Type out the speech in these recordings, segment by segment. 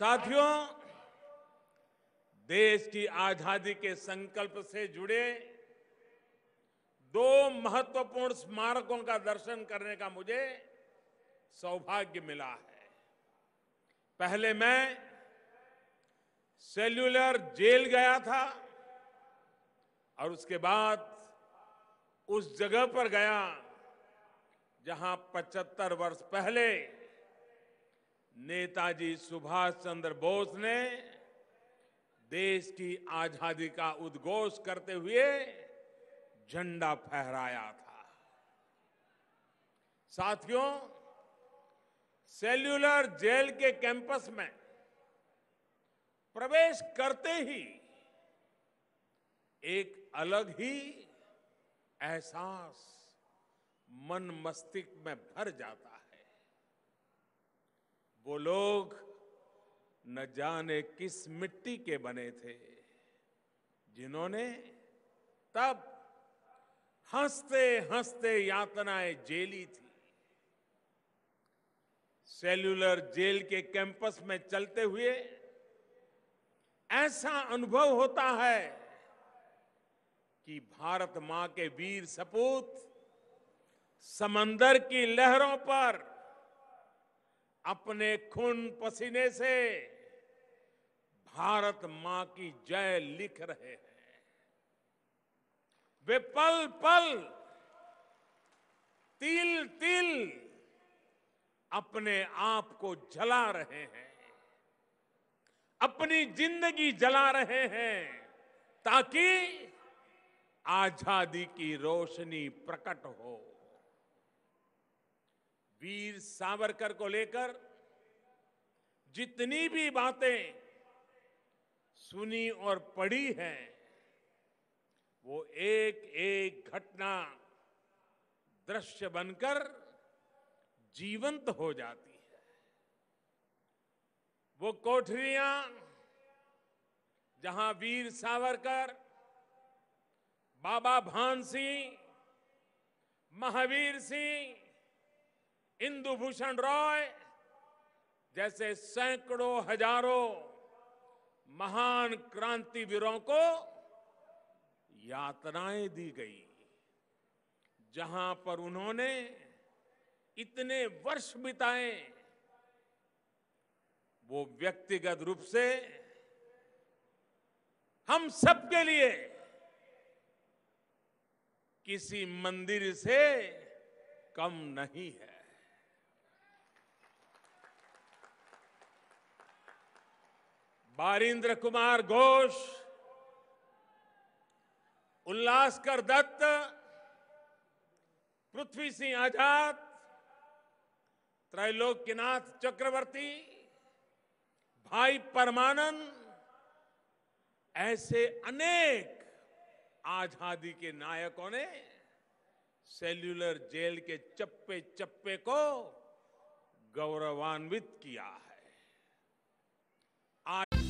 साथियों, देश की आज़ादी के संकल्प से जुड़े दो महत्वपूर्ण स्मारकों का दर्शन करने का मुझे सौभाग्य मिला है। पहले मैं सेल्यूलर जेल गया था और उसके बाद उस जगह पर गया जहाँ 75 वर्ष पहले नेताजी सुभाष चंद्र बोस ने देश की आज़ादी का उद्घोष करते हुए झंडा फहराया था। साथियों, सेल्यूलर जेल के कैंपस में प्रवेश करते ही एक अलग ही एहसास मन मस्तिष्क में भर जाता वो लोग न जाने किस मिट्टी के बने थे, जिन्होंने तब हँसते हँसते यातनाएँ जेली थी। सेल्यूलर जेल के कैंपस में चलते हुए ऐसा अनुभव होता है कि भारत माँ के वीर सपूत समंदर की लहरों पर अपने खून पसीने से भारत माँ की जय लिख रहे हैं। वे पल पल, तिल तिल अपने आप को जला रहे हैं। अपनी ज़िंदगी जला रहे हैं ताकि आज़ादी की रोशनी प्रकट हो। वीर सावरकर को लेकर जितनी भी बातें सुनी और पढ़ी हैं, वो एक एक घटना दृश्य बनकर जीवंत हो जाती है। वो कोठरियाँ, जहाँ वीर सावरकर, बाबा भान सिंह, महावीर सिंह इंदु भूषण रॉय जैसे सैकड़ों, हज़ारों महान क्रांतिवीरों को यातनाएँ दी गई, जहाँ पर उन्होंने इतने वर्ष बिताए, वो व्यक्तिगत रूप से हम सबके लिए किसी मंदिर से कम नहीं है। बारिंद्र कुमार घोष, उल्लासकर दत्त, पृथ्वी सिंह आज़ाद, त्रैलोक्यनाथ चक्रवर्ती, भाई परमानंद, ऐसे अनेक आज़ादी के नायकों ने सेल्यूलर जेल के चप्पे चप्पे को गौरवान्वित किया है।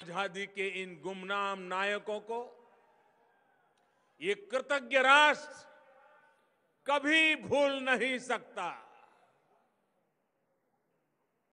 आज़ादी के इन गुमनाम नायकों को ये कृतज्ञ राष्ट्र कभी भूल नहीं सकता।